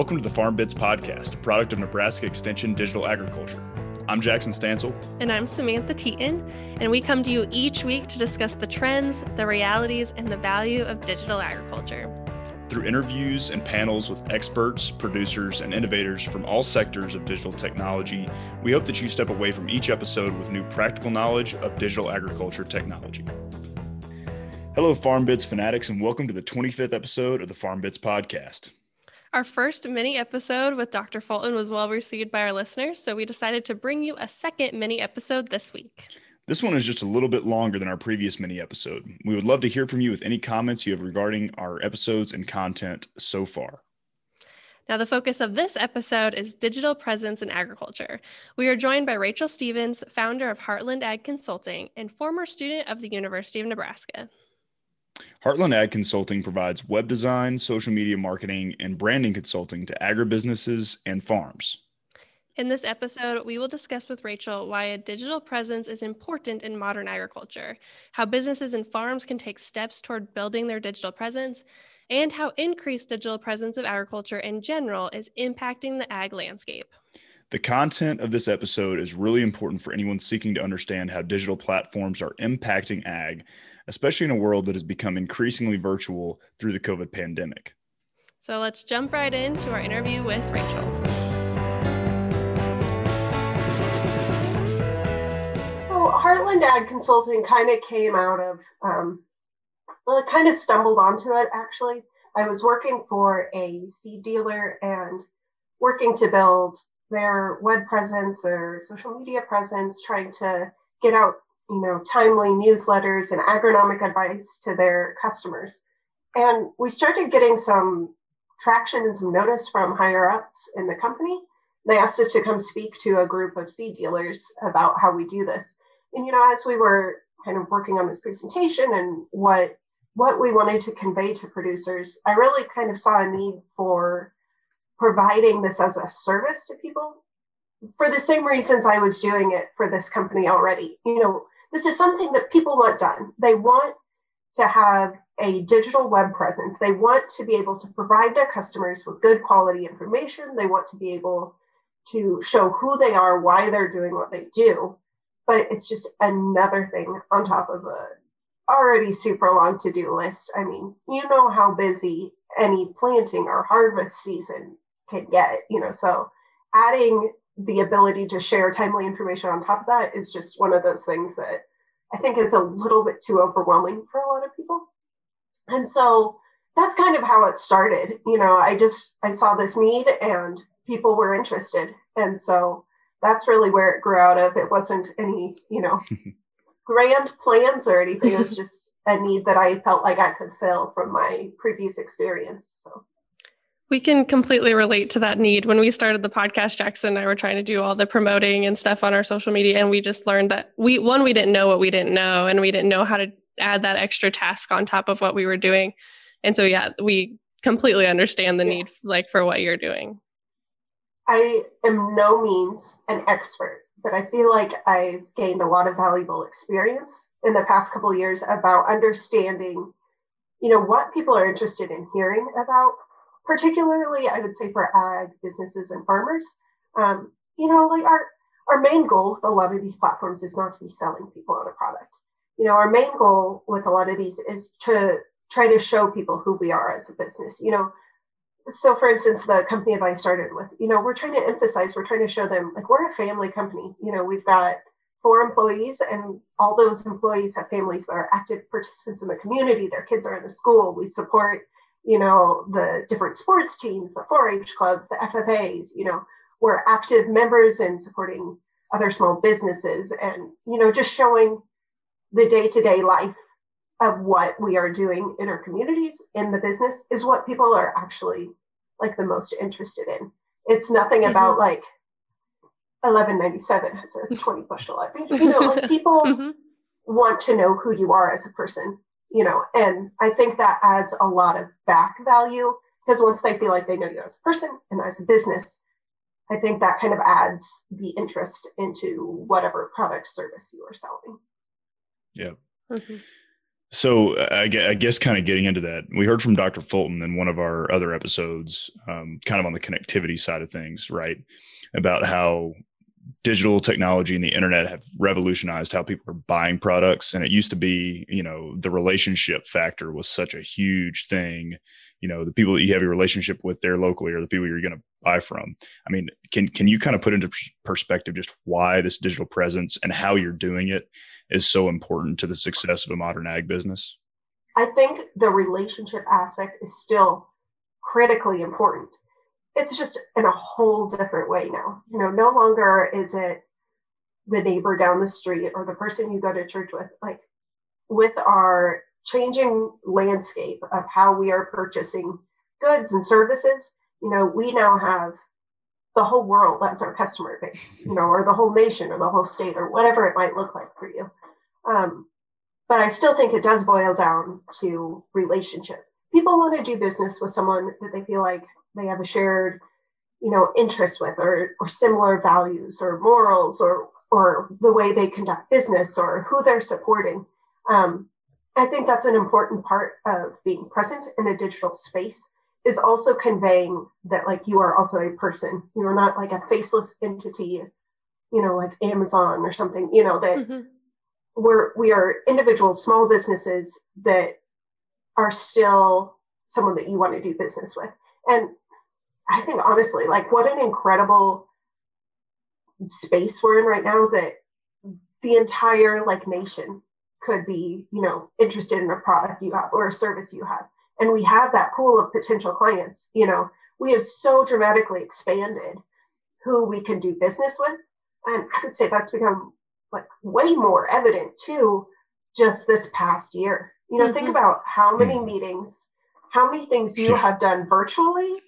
Welcome to the Farm Bits Podcast, a product of Nebraska Extension Digital Agriculture. I'm Jackson Stansell. And I'm Samantha Teaton. And we come to you each week to discuss the trends, the realities, and the value of digital agriculture. Through interviews and panels with experts, producers, and innovators from all sectors of digital technology, we hope that you step away from each episode with new practical knowledge of digital agriculture technology. Hello, Farm Bits fanatics, and welcome to the 25th episode of the Farm Bits Podcast. Our first mini episode with Dr. Fulton was well received by our listeners, so we decided to bring you a second mini episode this week. This one is just a little bit longer than our previous mini episode. We would love to hear from you with any comments you have regarding our episodes and content so far. Now, the focus of this episode is digital presence in agriculture. We are joined by Rachel Stevens, founder of Heartland Ag Consulting and former student of the University of Nebraska. Heartland Ag Consulting provides web design, social media marketing, and branding consulting to agribusinesses and farms. In this episode, we will discuss with Rachel why a digital presence is important in modern agriculture, how businesses and farms can take steps toward building their digital presence, and how increased digital presence of agriculture in general is impacting the ag landscape. The content of this episode is really important for anyone seeking to understand how digital platforms are impacting ag, especially in a world that has become increasingly virtual through the COVID pandemic. So let's jump right into our interview with Rachel. So, Heartland Ag Consulting kind of came out of, um, well, it kind of stumbled onto it actually. I was working for a seed dealer and working to build their web presence, their social media presence, trying to get out, you know, timely newsletters and agronomic advice to their customers. And we started getting some traction and some notice from higher ups in the company. They asked us to come speak to a group of seed dealers about how we do this. And you know, as we were kind of working on this presentation and what what we wanted to convey to producers, I really kind of saw a need for providing this as a service to people for the same reasons I was doing it for this company already. You know, this is something that people want done. They want to have a digital web presence. They want to be able to provide their customers with good quality information. They want to be able to show who they are, why they're doing what they do. But it's just another thing on top of a already super long to-do list. I mean, you know how busy any planting or harvest season can get, you know, so adding the ability to share timely information on top of that is just one of those things that I think is a little bit too overwhelming for a lot of people. And so that's kind of how it started. You know, I just I saw this need and people were interested. And so that's really where it grew out of. It wasn't any, you know, grand plans or anything. It was just a need that I felt like I could fill from my previous experience. So we can completely relate to that need. When we started the podcast, Jackson and I were trying to do all the promoting and stuff on our social media. And we just learned that we, one, we didn't know what we didn't know, and we didn't know how to add that extra task on top of what we were doing. And so, yeah, we completely understand the yeah. need like for what you're doing. I am no means an expert, but I feel like I've gained a lot of valuable experience in the past couple years about understanding, you know, what people are interested in hearing about particularly I would say for ag businesses and farmers. Um, you know, like our our main goal with a lot of these platforms is not to be selling people on a product. You know, our main goal with a lot of these is to try to show people who we are as a business. You know, so for instance, the company that I started with, you know, we're trying to emphasize, we're trying to show them like we're a family company. You know, we've got four employees and all those employees have families that are active participants in the community. Their kids are in the school. We support you know, the different sports teams, the 4 H clubs, the FFAs, you know, we're active members in supporting other small businesses and, you know, just showing the day to day life of what we are doing in our communities in the business is what people are actually like the most interested in. It's nothing mm-hmm. about like 1197 has a 20 bushel. I think, you know, like people mm-hmm. want to know who you are as a person you know, and I think that adds a lot of back value because once they feel like they know you as a person and as a business, I think that kind of adds the interest into whatever product service you are selling. Yeah. Mm-hmm. So I guess kind of getting into that, we heard from Dr. Fulton in one of our other episodes, um, kind of on the connectivity side of things, right? About how digital technology and the internet have revolutionized how people are buying products. And it used to be, you know, the relationship factor was such a huge thing. You know, the people that you have your relationship with there locally are the people you're going to buy from. I mean, can can you kind of put into perspective just why this digital presence and how you're doing it is so important to the success of a modern ag business? I think the relationship aspect is still critically important. It's just in a whole different way now. You know, no longer is it the neighbor down the street or the person you go to church with. Like with our changing landscape of how we are purchasing goods and services, you know, we now have the whole world as our customer base, you know, or the whole nation or the whole state or whatever it might look like for you. Um, but I still think it does boil down to relationship. People want to do business with someone that they feel like they have a shared, you know, interest with or, or similar values or morals or or the way they conduct business or who they're supporting. Um, I think that's an important part of being present in a digital space is also conveying that like you are also a person. You are not like a faceless entity, you know, like Amazon or something, you know, that mm-hmm. we're we are individuals, small businesses that are still someone that you want to do business with. And I think honestly, like what an incredible space we're in right now that the entire like nation could be, you know, interested in a product you have or a service you have. And we have that pool of potential clients you know. We have so dramatically expanded who we can do business with. And i would say that's become like way more evident too just this past year. You know mm-hmm. think about how many mm. meetings how many things you have done virtually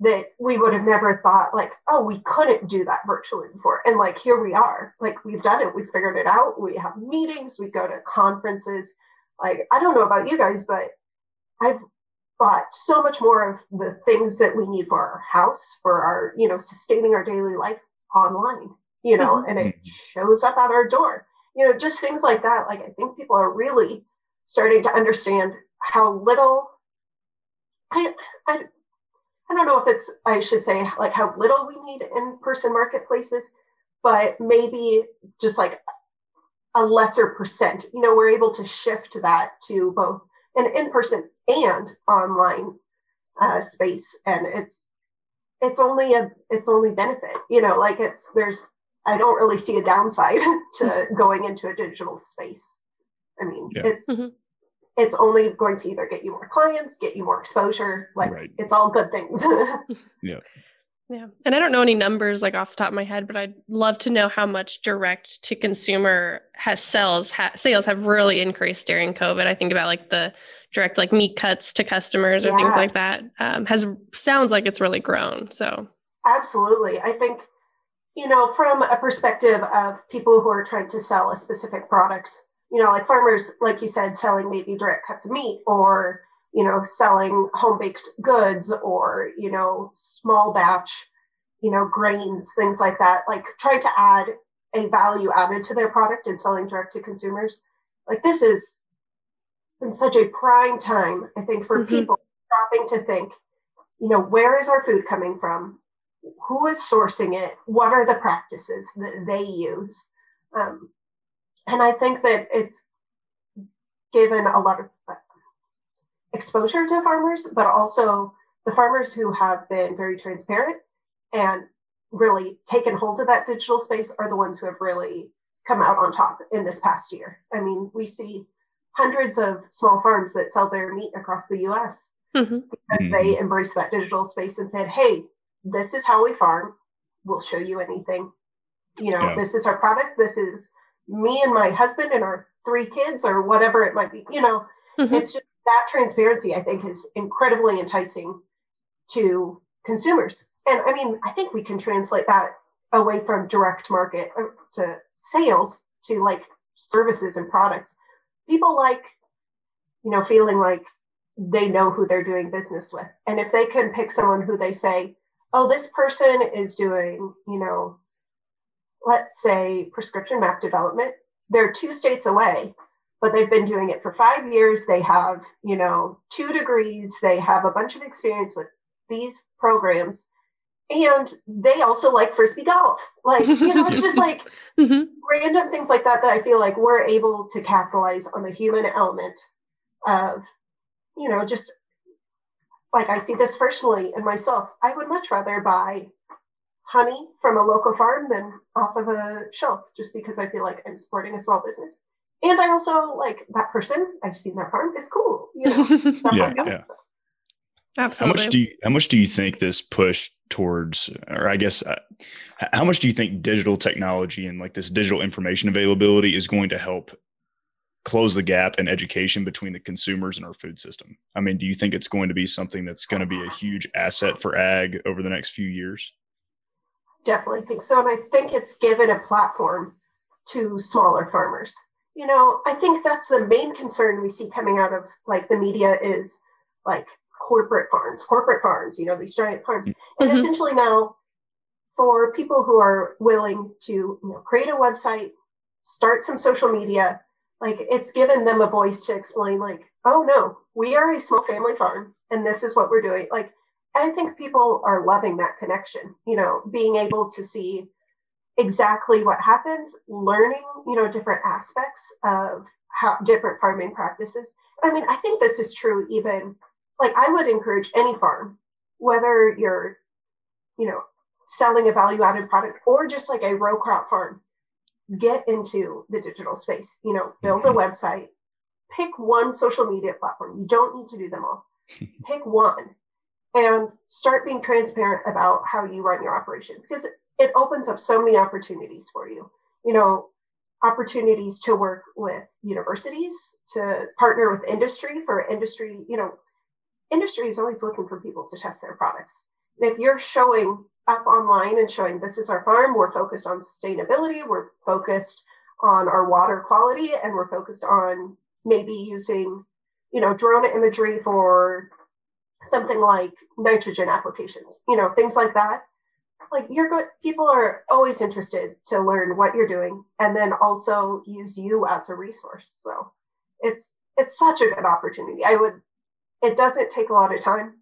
that we would have never thought like oh we couldn't do that virtually before and like here we are like we've done it we've figured it out we have meetings we go to conferences like i don't know about you guys but i've bought so much more of the things that we need for our house, for our, you know, sustaining our daily life online, you know, mm-hmm. and it shows up at our door. You know, just things like that. Like I think people are really starting to understand how little I I I don't know if it's I should say like how little we need in-person marketplaces, but maybe just like a lesser percent. You know, we're able to shift that to both an in-person and online uh, space and it's it's only a it's only benefit you know like it's there's i don't really see a downside to going into a digital space i mean yeah. it's mm-hmm. It's only going to either get you more clients get you more exposure like right. it's all good things yeah yeah. And I don't know any numbers like off the top of my head, but I'd love to know how much direct to consumer has sales ha- sales have really increased during COVID. I think about like the direct like meat cuts to customers or yeah. things like that um, has sounds like it's really grown. So absolutely. I think, you know, from a perspective of people who are trying to sell a specific product, you know, like farmers, like you said, selling maybe direct cuts of meat or you know, selling home baked goods or, you know, small batch, you know, grains, things like that, like trying to add a value added to their product and selling direct to consumers. Like this is been such a prime time, I think, for mm-hmm. people stopping to think, you know, where is our food coming from? Who is sourcing it? What are the practices that they use? Um, and I think that it's given a lot of exposure to farmers, but also the farmers who have been very transparent and really taken hold of that digital space are the ones who have really come out on top in this past year. I mean, we see hundreds of small farms that sell their meat across the US mm-hmm. because mm-hmm. they embraced that digital space and said, hey, this is how we farm. We'll show you anything. You know, yeah. this is our product. This is me and my husband and our three kids or whatever it might be. You know, mm-hmm. it's just that transparency, I think, is incredibly enticing to consumers. And I mean, I think we can translate that away from direct market uh, to sales to like services and products. People like, you know, feeling like they know who they're doing business with. And if they can pick someone who they say, oh, this person is doing, you know, let's say prescription map development, they're two states away, but they've been doing it for five years. They have, you know, two degrees. They have a bunch of experience with these programs. And they also like frisbee golf. Like, you know, it's just like mm-hmm. random things like that that I feel like we're able to capitalize on the human element of, you know, just like I see this personally in myself. I would much rather buy honey from a local farm than off of a shelf just because I feel like I'm supporting a small business and I also like that person. I've seen their farm. It's cool. You know, yeah, yeah. So. Absolutely. How much do you, how much do you think this push towards, or I guess, uh, how much do you think digital technology and like this digital information availability is going to help close the gap in education between the consumers and our food system? I mean, do you think it's going to be something that's going to be a huge asset for ag over the next few years? Definitely think so, and I think it's given a platform to smaller farmers you know, I think that's the main concern we see coming out of like the media is like corporate farms, corporate farms, you know, these giant farms. Mm-hmm. And essentially now for people who are willing to you know, create a website, start some social media, like it's given them a voice to explain like, oh no, we are a small family farm and this is what we're doing. Like, I think people are loving that connection, you know, being able to see exactly what happens, learning, you know, different aspects of how different farming practices. I mean, I think this is true even like I would encourage any farm, whether you're, you know, selling a value added product or just like a row crop farm, get into the digital space, you know, build a mm-hmm. website, pick one social media platform. You don't need to do them all. pick one and start being transparent about how you run your operation because it opens up so many opportunities for you. You know, opportunities to work with universities, to partner with industry for industry, you know, industry is always looking for people to test their products. And if you're showing up online and showing this is our farm, we're focused on sustainability, we're focused on our water quality, and we're focused on maybe using, you know, drone imagery for something like nitrogen applications, you know, things like that. Like you're good people are always interested to learn what you're doing and then also use you as a resource. So it's it's such a good opportunity. I would it doesn't take a lot of time.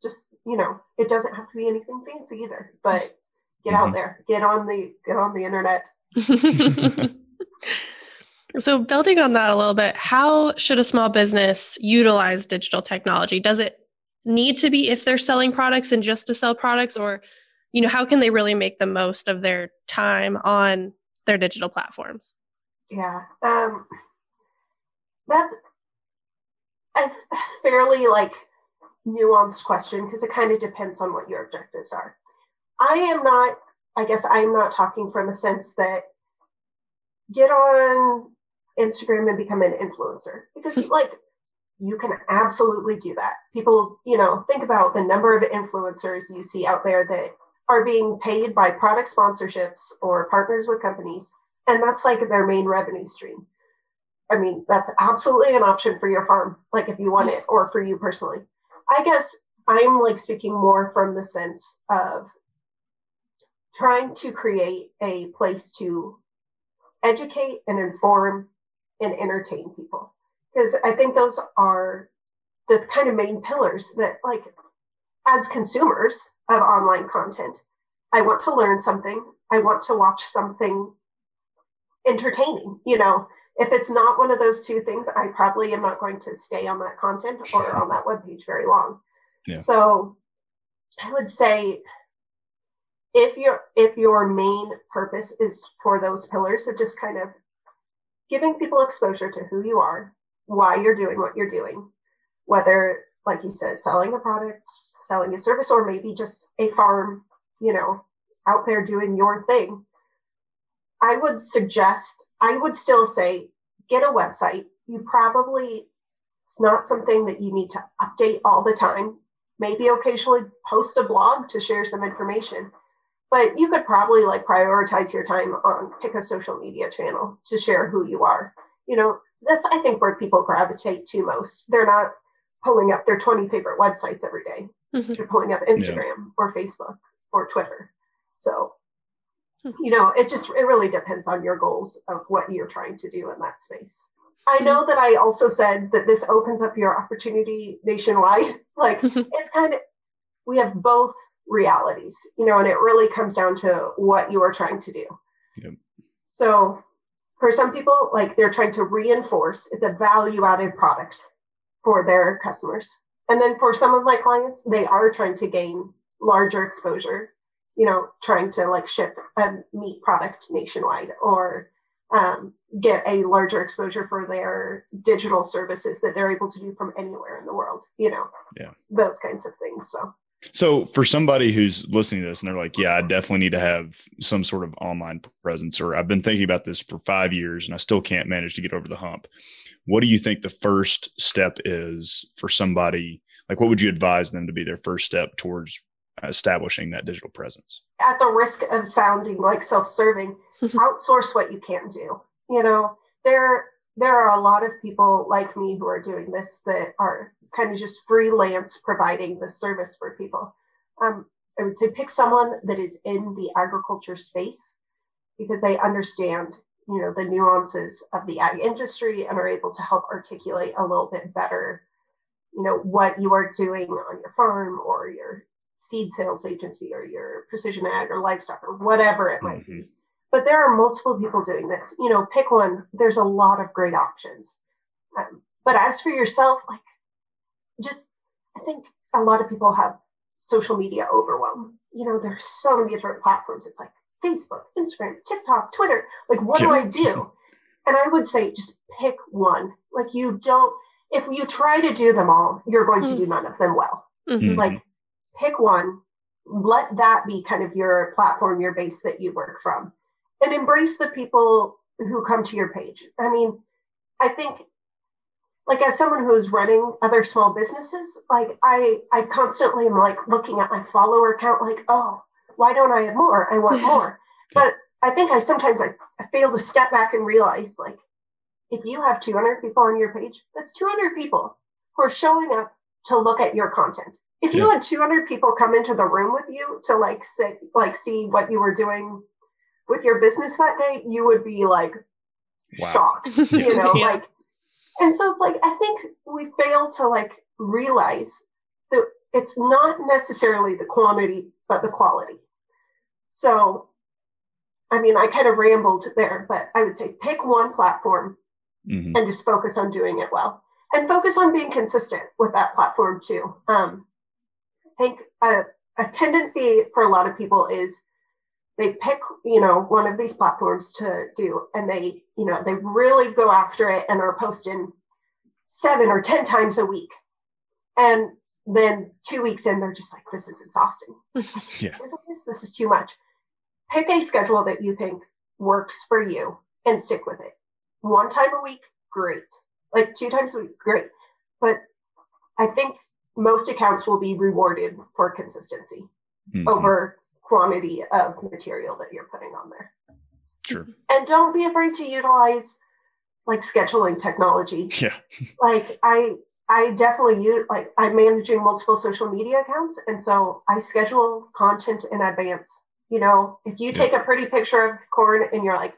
Just you know it doesn't have to be anything fancy either but get mm-hmm. out there. Get on the get on the internet. So building on that a little bit how should a small business utilize digital technology? Does it need to be if they're selling products and just to sell products or you know how can they really make the most of their time on their digital platforms? Yeah um that's a fairly like nuanced question because it kind of depends on what your objectives are. I am not i guess i'm not talking from a sense that get on instagram and become an influencer because like you can absolutely do that people you know think about the number of influencers you see out there that are being paid by product sponsorships or partners with companies, and that's like their main revenue stream. I mean, that's absolutely an option for your farm, like if you want it, or for you personally. I guess I'm like speaking more from the sense of trying to create a place to educate and inform and entertain people. Because I think those are the kind of main pillars that, like, as consumers of online content. I want to learn something. I want to watch something entertaining. You know, if it's not one of those two things, I probably am not going to stay on that content or on that web page very long. Yeah. So I would say if your if your main purpose is for those pillars of just kind of giving people exposure to who you are, why you're doing what you're doing, whether like you said, selling a product, selling a service, or maybe just a farm, you know, out there doing your thing. I would suggest, I would still say, get a website. You probably, it's not something that you need to update all the time. Maybe occasionally post a blog to share some information. But you could probably like prioritize your time on pick a social media channel to share who you are. You know, that's I think where people gravitate to most. They're not pulling up their 20 favorite websites every day. Mm-hmm. They're pulling up Instagram yeah. or Facebook or Twitter. So, hmm. you know, it just, it really depends on your goals of what you're trying to do in that space. I know that I also said that this opens up your opportunity nationwide. Like it's kind of, we have both realities, you know, and it really comes down to what you are trying to do. Yep. So for some people, like they're trying to reinforce it's a value added product for their customers. And then for some of my clients, they are trying to gain larger exposure, you know, trying to like ship a meat product nationwide or um, get a larger exposure for their digital services that they're able to do from anywhere in the world, you know, yeah, those kinds of things. So, so for somebody who's listening to this and they're like, yeah, I definitely need to have some sort of online presence, or I've been thinking about this for five years and I still can't manage to get over the hump. What do you think the first step is for somebody? Like, what would you advise them to be their first step towards establishing that digital presence? At the risk of sounding like self-serving, outsource what you can do. You know, there there are a lot of people like me who are doing this that are kind of just freelance providing the service for people. Um, I would say pick someone that is in the agriculture space because they understand, you know, the nuances of the ag industry and are able to help articulate a little bit better, you know, what you are doing on your farm or your seed sales agency or your precision ag or livestock or whatever it might mm-hmm. be. But there are multiple people doing this. You know, pick one. There's a lot of great options. Um, but as for yourself, like, just I think a lot of people have social media overwhelm. You know, there's so many different platforms. It's like Facebook, Instagram, TikTok, Twitter. Like, what do I do? And I would say just pick one. Like, you don't, if you try to do them all, you're going mm-hmm. to do none of them well. Mm-hmm. Like, pick one, let that be kind of your platform, your base that you work from, and embrace the people who come to your page. I mean, I think like as someone who's running other small businesses, like I I constantly am like looking at my follower count, like, oh, why don't I have more? I want more. But I think I sometimes I, I fail to step back and realize like if you have 200 people on your page, that's 200 people who are showing up to look at your content if you yeah. had 200 people come into the room with you to like sit like see what you were doing with your business that day you would be like wow. shocked you know yeah. like and so it's like i think we fail to like realize that it's not necessarily the quantity but the quality. So i mean i kind of rambled there but i would say pick one platform mm-hmm. and just focus on doing it well. And focus on being consistent with that platform too. Um, I think a, a tendency for a lot of people is they pick you know one of these platforms to do and they you know they really go after it and are posting seven or ten times a week. And then two weeks in they're just like this is exhausting. Yeah. This, this is too much. Pick a schedule that you think works for you and stick with it. One time a week great. Like two times a week great. But i think most accounts will be rewarded for consistency mm-hmm. over quantity of material that you're putting on there. Sure. And don't be afraid to utilize like scheduling technology. Yeah. like I I definitely use like I'm managing multiple social media accounts and so I schedule content in advance. You know, if you take yeah. a pretty picture of corn and you're like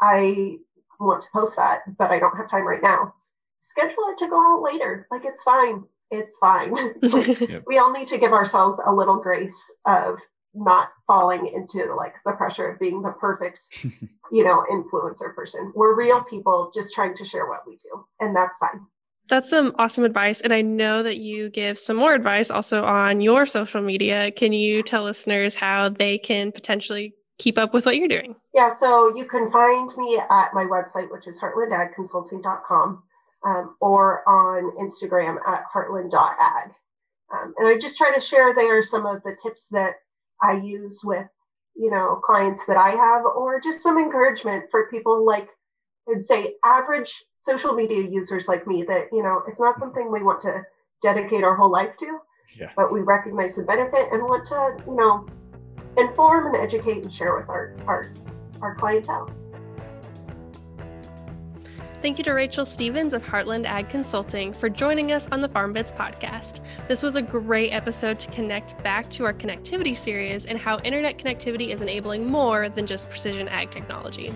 I want to post that, but I don't have time right now. Schedule it to go out later. Like it's fine it's fine. yep. We all need to give ourselves a little grace of not falling into like the pressure of being the perfect, you know, influencer person. We're real people just trying to share what we do, and that's fine. That's some awesome advice. And I know that you give some more advice also on your social media. Can you tell listeners how they can potentially keep up with what you're doing? Yeah, so you can find me at my website, which is heartlandagconsulting.com, um, or on Instagram at heartland.ag. Um, and I just try to share there some of the tips that I use with, you know, clients that I have, or just some encouragement for people like I'd say average social media users like me that, you know, it's not something we want to dedicate our whole life to, yeah. but we recognize the benefit and want to, you know, inform and educate and share with our, our, our clientele. Thank you to Rachel Stevens of Heartland Ag Consulting for joining us on the Farm Bits podcast. This was a great episode to connect back to our connectivity series and how internet connectivity is enabling more than just precision ag technology.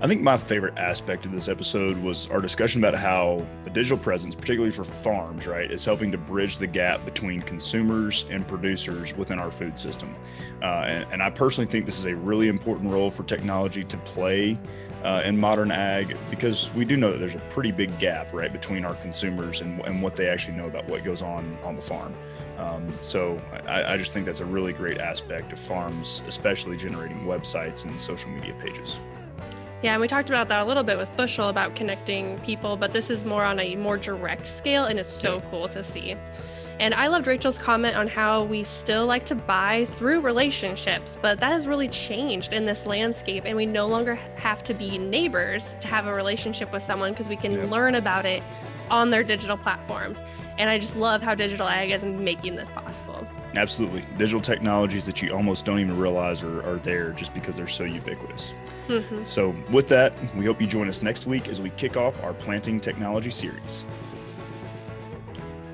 I think my favorite aspect of this episode was our discussion about how a digital presence, particularly for farms, right, is helping to bridge the gap between consumers and producers within our food system. Uh, and, and, I personally think this is a really important role for technology to play uh, in modern ag because we do know that there's a pretty big gap, right, between our consumers and, and what they actually know about what goes on on the farm. Um, so I, I just think that's a really great aspect of farms, especially generating websites and social media pages. Yeah, and we talked about that a little bit with Bushel about connecting people, but this is more on a more direct scale, and it's so cool to see. And I loved Rachel's comment on how we still like to buy through relationships, but that has really changed in this landscape. And we no longer have to be neighbors to have a relationship with someone because we can yeah. learn about it on their digital platforms. And I just love how digital ag is making this possible. Absolutely. Digital technologies that you almost don't even realize are, are there just because they're so ubiquitous. Mm-hmm. So, with that, we hope you join us next week as we kick off our planting technology series.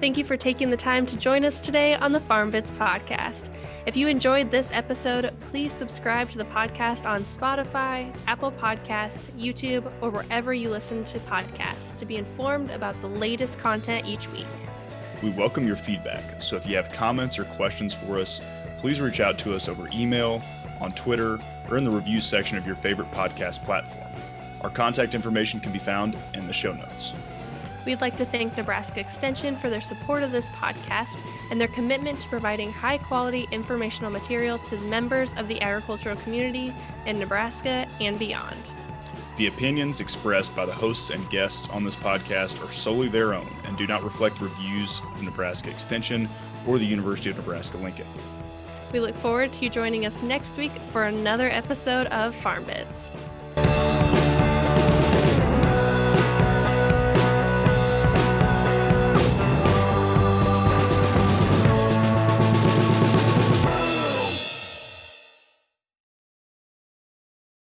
Thank you for taking the time to join us today on the Farm Bits podcast. If you enjoyed this episode, please subscribe to the podcast on Spotify, Apple Podcasts, YouTube, or wherever you listen to podcasts to be informed about the latest content each week. We welcome your feedback. So if you have comments or questions for us, please reach out to us over email, on Twitter, or in the review section of your favorite podcast platform. Our contact information can be found in the show notes. We'd like to thank Nebraska Extension for their support of this podcast and their commitment to providing high quality informational material to members of the agricultural community in Nebraska and beyond. The opinions expressed by the hosts and guests on this podcast are solely their own and do not reflect reviews of Nebraska Extension or the University of Nebraska Lincoln. We look forward to you joining us next week for another episode of Farm Bits.